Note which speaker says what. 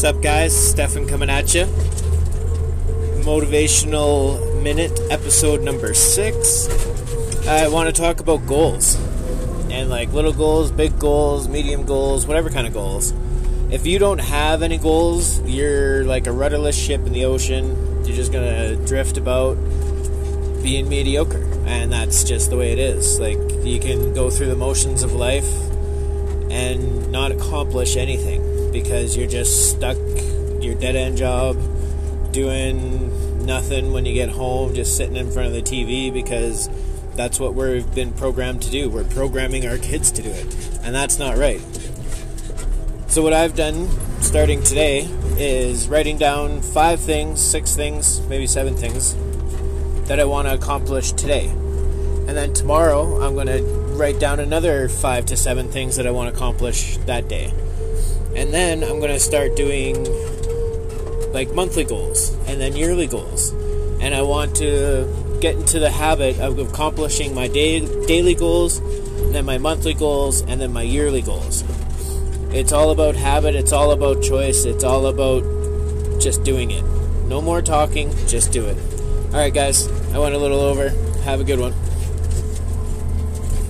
Speaker 1: What's up, guys? Stefan coming at you. Motivational Minute, episode number six. I want to talk about goals and like little goals, big goals, medium goals, whatever kind of goals. If you don't have any goals, you're like a rudderless ship in the ocean. You're just gonna drift about being mediocre, and that's just the way it is. Like, you can go through the motions of life and not accomplish anything because you're just stuck your dead end job doing nothing when you get home, just sitting in front of the TV because that's what we've been programmed to do. We're programming our kids to do it, and that's not right. So, what I've done starting today is writing down five things, six things, maybe seven things that I want to accomplish today. And then tomorrow, I'm going to write down another five to seven things that I want to accomplish that day. And then I'm going to start doing like monthly goals and then yearly goals. And I want to get into the habit of accomplishing my day, daily goals, and then my monthly goals, and then my yearly goals. It's all about habit, it's all about choice, it's all about just doing it. No more talking, just do it. Alright, guys, I went a little over. Have a good one.